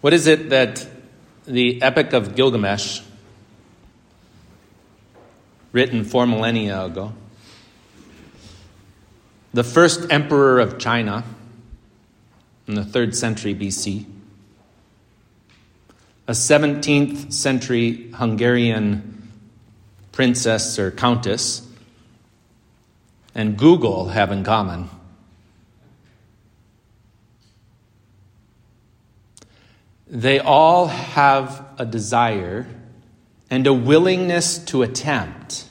What is it that the Epic of Gilgamesh, written four millennia ago, the first emperor of China in the third century BC, a 17th century Hungarian princess or countess, and Google have in common? They all have a desire and a willingness to attempt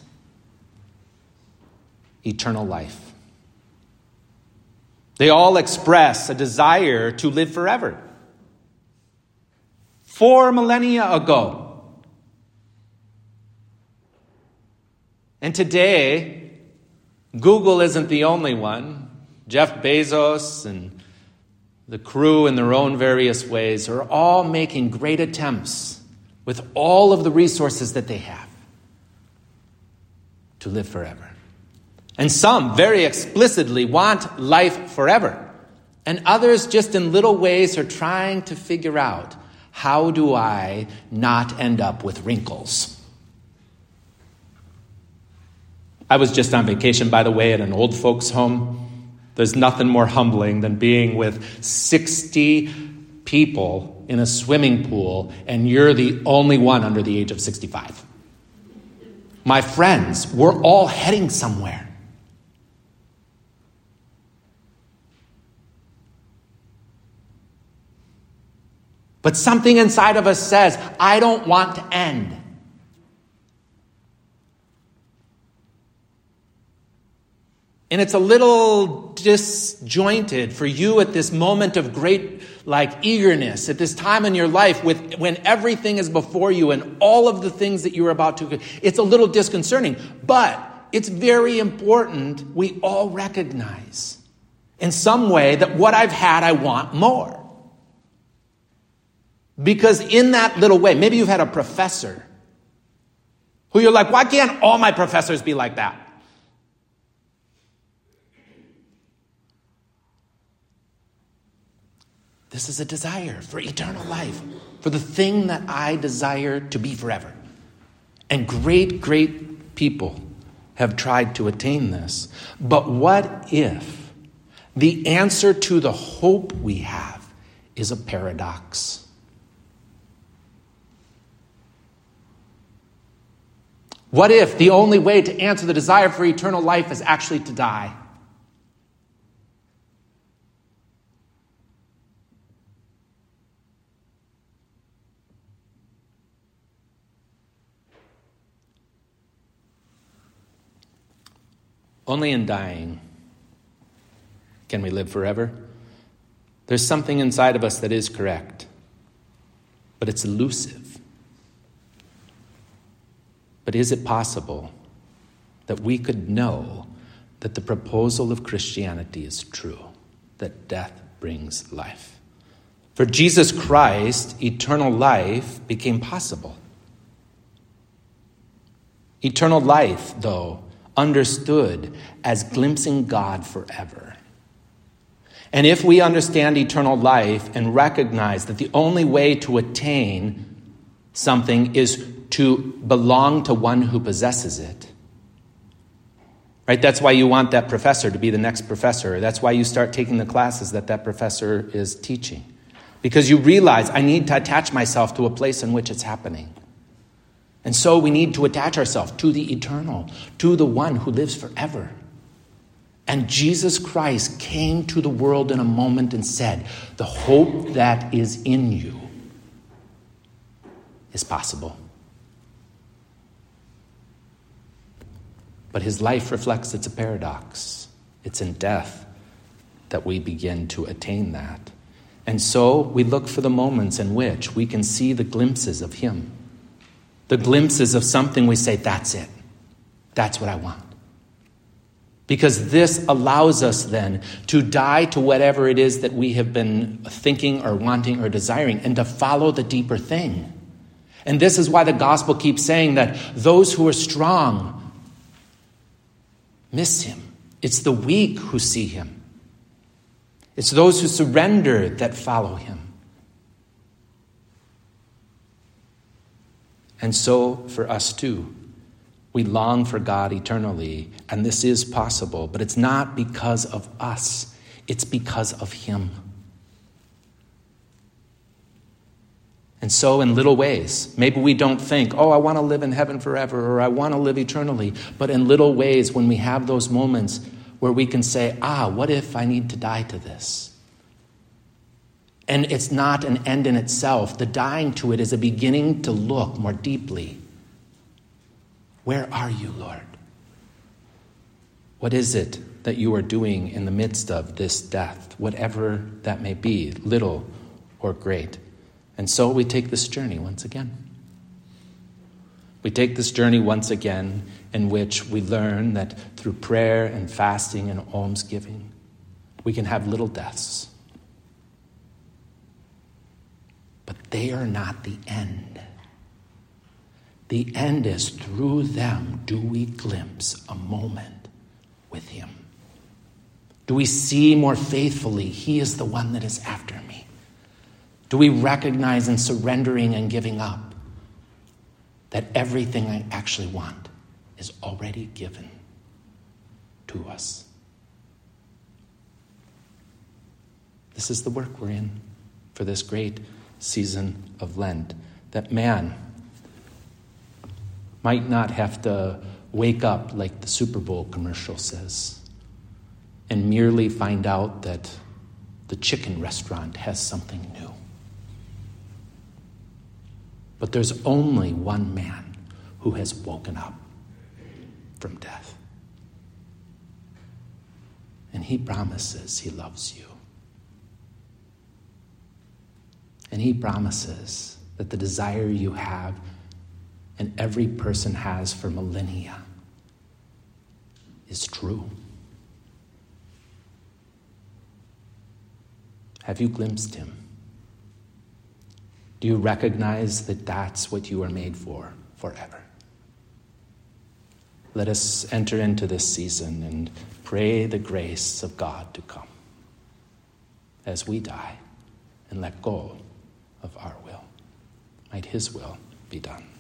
eternal life. They all express a desire to live forever. Four millennia ago. And today, Google isn't the only one. Jeff Bezos and the crew, in their own various ways, are all making great attempts with all of the resources that they have to live forever. And some very explicitly want life forever. And others, just in little ways, are trying to figure out how do I not end up with wrinkles? I was just on vacation, by the way, at an old folks' home. There's nothing more humbling than being with 60 people in a swimming pool and you're the only one under the age of 65. My friends, we're all heading somewhere. But something inside of us says, I don't want to end. And it's a little disjointed for you at this moment of great like eagerness, at this time in your life with when everything is before you and all of the things that you're about to it's a little disconcerting, but it's very important we all recognize in some way that what I've had I want more. Because in that little way, maybe you've had a professor who you're like, why can't all my professors be like that? This is a desire for eternal life, for the thing that I desire to be forever. And great, great people have tried to attain this. But what if the answer to the hope we have is a paradox? What if the only way to answer the desire for eternal life is actually to die? Only in dying can we live forever. There's something inside of us that is correct, but it's elusive. But is it possible that we could know that the proposal of Christianity is true, that death brings life? For Jesus Christ, eternal life became possible. Eternal life, though, understood as glimpsing God forever. And if we understand eternal life and recognize that the only way to attain something is to belong to one who possesses it. Right? That's why you want that professor to be the next professor. That's why you start taking the classes that that professor is teaching. Because you realize I need to attach myself to a place in which it's happening. And so we need to attach ourselves to the eternal, to the one who lives forever. And Jesus Christ came to the world in a moment and said, The hope that is in you is possible. But his life reflects it's a paradox. It's in death that we begin to attain that. And so we look for the moments in which we can see the glimpses of him. The glimpses of something we say, that's it. That's what I want. Because this allows us then to die to whatever it is that we have been thinking or wanting or desiring and to follow the deeper thing. And this is why the gospel keeps saying that those who are strong miss him. It's the weak who see him. It's those who surrender that follow him. And so for us too. We long for God eternally, and this is possible, but it's not because of us, it's because of Him. And so, in little ways, maybe we don't think, oh, I want to live in heaven forever or I want to live eternally. But in little ways, when we have those moments where we can say, ah, what if I need to die to this? And it's not an end in itself. The dying to it is a beginning to look more deeply where are you, Lord? What is it that you are doing in the midst of this death, whatever that may be, little or great? And so we take this journey once again. We take this journey once again in which we learn that through prayer and fasting and almsgiving, we can have little deaths. But they are not the end. The end is through them do we glimpse a moment with Him. Do we see more faithfully, He is the one that is after me? Do we recognize in surrendering and giving up that everything I actually want is already given to us? This is the work we're in for this great season of Lent. That man, might not have to wake up like the Super Bowl commercial says and merely find out that the chicken restaurant has something new. But there's only one man who has woken up from death. And he promises he loves you. And he promises that the desire you have and every person has for millennia is true. Have you glimpsed him? Do you recognize that that's what you are made for forever? Let us enter into this season and pray the grace of God to come as we die and let go of our will. Might his will be done.